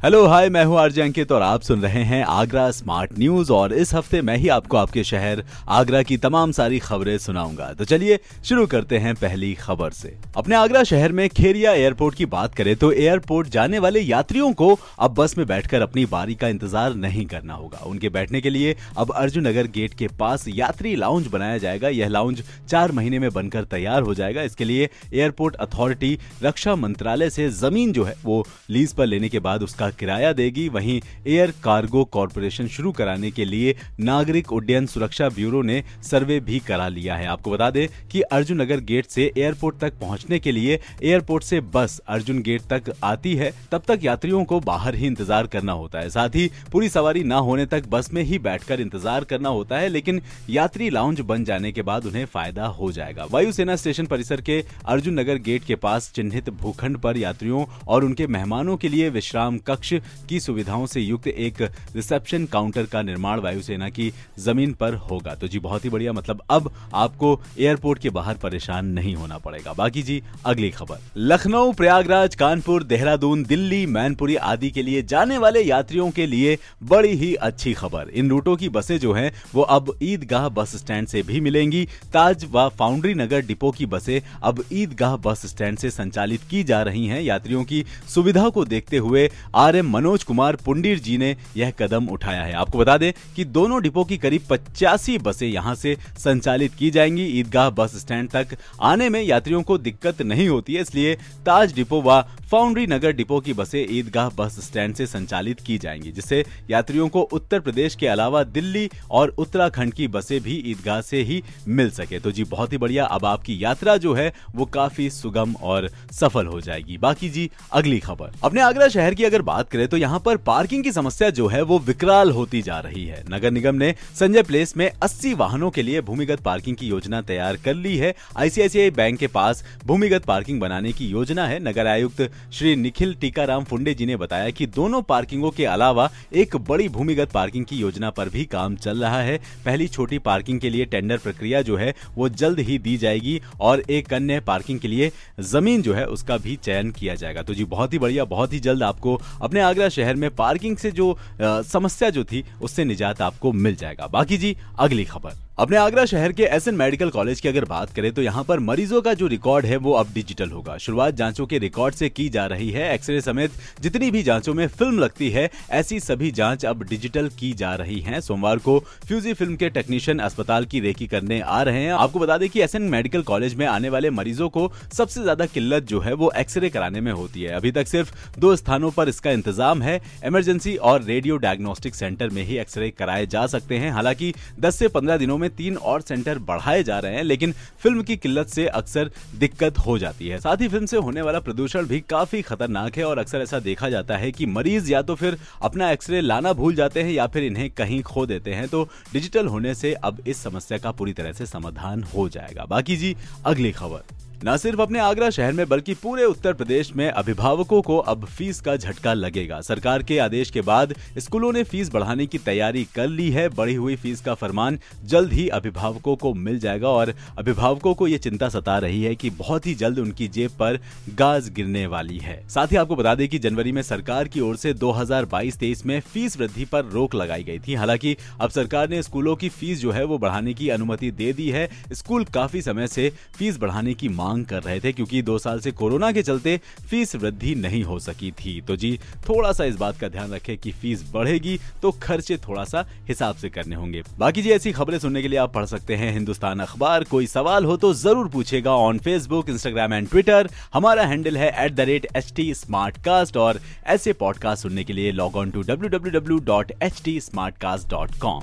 hello hi मैं हूँ RJ अंकित और आप सुन रहे हैं आगरा स्मार्ट न्यूज़ और इस हफ़्ते मैं ही आपको आपके शहर आगरा की तमाम सारी खबरें सुनाऊँगा। तो चलिए शुरू करते हैं पहली खबर से। अपने आगरा शहर में खेरिया एयरपोर्ट की बात करें तो एयरपोर्ट जाने वाले यात्रियों को अब बस में बैठकर अपनी बारी का इंतज़ार नहीं करना होगा। उनके बैठने के लिए अब अर्जुन नगर गेट के पास यात्री लाउंज बनाया जाएगा। यह लाउंज चार महीने में बनकर तैयार हो जाएगा। इसके लिए एयरपोर्ट अथॉरिटी रक्षा मंत्रालय से ज़मीन जो है वो लीज पर लेने के बाद उसका किराया देगी, वहीं एयर कार्गो कॉरपोरेशन शुरू कराने के लिए नागरिक उड्डयन सुरक्षा ब्यूरो ने सर्वे भी करा लिया है। आपको बता दें कि अर्जुन नगर गेट से एयरपोर्ट तक पहुँचने के लिए एयरपोर्ट से बस अर्जुन गेट तक आती है, तब तक यात्रियों को बाहर ही इंतज़ार करना होता है। साथ ही पूरी सवारी न होने तक बस में ही बैठकर इंतज़ार करना होता है, लेकिन यात्री लाउंज बन जाने के बाद उन्हें फ़ायदा हो जाएगा। वायुसेना स्टेशन परिसर के अर्जुन नगर गेट के पास चिन्हित भूखंड पर यात्रियों और उनके मेहमानों के लिए विश्राम कक्ष की सुविधाओं से युक्त एक रिसेप्शन काउंटर का निर्माण वायुसेना की ज़मीन पर होगा। तो जी, बहुत ही बढ़िया। मतलब अब आपको एयरपोर्ट के बाहर परेशान नहीं होना पड़ेगा। बाकी जी, अगली खबर। लखनऊ, प्रयागराज, कानपुर, देहरादून, दिल्ली, मैनपुरी आदि के लिए जाने वाले यात्रियों के लिए बड़ी ही अच्छी खबर। इन रूटों की बसें जो हैं, वो अब ईदगाह बस स्टैंड से भी मिलेंगी। ताज व फाउंड्री नगर डिपो की बसें अब ईदगाह बस स्टैंड से संचालित की जा रही हैं। यात्रियों की सुविधा को देखते हुए आर एम मनोज कुमार पुंडीर जी ने यह कदम उठाया है। आपको बता दें कि दोनों डिपो की करीब पचासी बसें यहाँ से संचालित की जाएँगी। ईदगाह बस स्टैंड तक आने में यात्रियों को दिक्कत नहीं होती है, इसलिए ताज डिपो व फाउंड्री नगर डिपो की बसें ईदगाह बस स्टैंड से संचालित की जाएँगी, जिससे यात्रियों को उत्तर प्रदेश के अलावा दिल्ली और उत्तराखंड की बसें भी ईदगाह से ही मिल सके। तो जी, बहुत ही बढ़िया। अब आपकी यात्रा जो है, वो काफ़ी सुगम और सफल हो जाएगी। बाकी जी, अगली खबर। अपने आगरा शहर की अगर बात करें तो यहाँ पर पार्किंग की समस्या जो है, वो विकराल होती जा रही है। नगर निगम ने संजय प्लेस में 80 वाहनों के लिए भूमिगत पार्किंग की योजना तैयार कर ली है। आईसीआईसीआई बैंक के पास भूमिगत पार्किंग बनाने की योजना है। नगर आयुक्त श्री निखिल टीकाराम फुंडे जी ने बताया कि दोनों पार्किंगों के अलावा एक बड़ी भूमिगत पार्किंग की योजना पर भी काम चल रहा है। पहली छोटी पार्किंग के लिए टेंडर प्रक्रिया जो है, वो जल्द ही दी जाएगी और एक अन्य पार्किंग के लिए ज़मीन जो है, उसका भी चयन किया जाएगा। तो जी, बहुत ही बढ़िया, बहुत ही जल्द आपको अपने आगरा शहर में पार्किंग से जो समस्या जो थी, उससे निजात आपको मिल जाएगा। बाकी जी, अगली खबर। अपने आगरा शहर के एसएन मेडिकल कॉलेज की अगर बात करें तो यहाँ पर मरीजों का जो रिकॉर्ड है, वो अब डिजिटल होगा। शुरुआत जांचों के रिकॉर्ड से की जा रही है। एक्सरे समेत जितनी भी जांचों में फ़िल्म लगती है, ऐसी सभी जाँच अब डिजिटल की जा रही हैं। सोमवार को फ्यूजी फ़िल्म के टेक्नीशियन अस्पताल की रेकी करने आ रहे हैं। आपको बता दें कि एसएन मेडिकल कॉलेज में आने वाले मरीजों को सबसे ज़्यादा किल्लत जो है, वो एक्सरे कराने में होती है। अभी तक सिर्फ़ दो स्थानों पर इसका इंतज़ाम है। इमरजेंसी और रेडियो डायग्नोस्टिक सेंटर में ही एक्सरे कराए जा सकते हैं। हालाँकि दस से पंद्रह दिनों में तीन और सेंटर बढ़ाए जा रहे हैं, लेकिन फ़िल्म की किल्लत से अक्सर दिक्कत हो जाती है। साथ ही फ़िल्म से होने वाला प्रदूषण भी काफ़ी खतरनाक है, और अक्सर ऐसा देखा जाता है कि मरीज़ या तो फिर अपना एक्सरे लाना भूल जाते हैं या फिर इन्हें कहीं खो देते हैं। तो डिजिटल होने से अब इस समस्या का पूरी तरह से समाधान हो जाएगा। बाकी जी, अगली खबर। न सिर्फ़ अपने आगरा शहर में, बल्कि पूरे उत्तर प्रदेश में अभिभावकों को अब फ़ीस का झटका लगेगा। सरकार के आदेश के बाद स्कूलों ने फ़ीस बढ़ाने की तैयारी कर ली है। बढ़ी हुई फ़ीस का फरमान जल्द ही अभिभावकों को मिल जाएगा और अभिभावकों को ये चिंता सता रही है कि बहुत ही जल्द उनकी जेब पर गाज गिरने वाली है। साथ ही आपको बता दें कि जनवरी में सरकार की ओर से 2022-23 में फ़ीस वृद्धि पर रोक लगाई गई थी। हालाँकि अब सरकार ने स्कूलों की फ़ीस जो है वो बढ़ाने की अनुमति दे दी है। स्कूल काफ़ी समय से फ़ीस बढ़ाने की मांग मांग कर रहे थे क्योंकि दो साल से कोरोना के चलते फ़ीस वृद्धि नहीं हो सकी थी। तो जी, थोड़ा सा इस बात का ध्यान रखें कि फ़ीस बढ़ेगी तो खर्चे थोड़ा सा हिसाब से करने होंगे। बाकी जी, ऐसी खबरें सुनने के लिए आप पढ़ सकते हैं हिंदुस्तान अखबार। कोई सवाल हो तो ज़रूर पूछेगा on Facebook Instagram and Twitter हमारा हैंडल है at the rate H T Smartcast और ऐसे पॉडकास्ट सुनने के लिए log on to W W W dot H T Smartcast dot com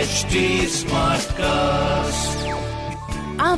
HD Smartcast.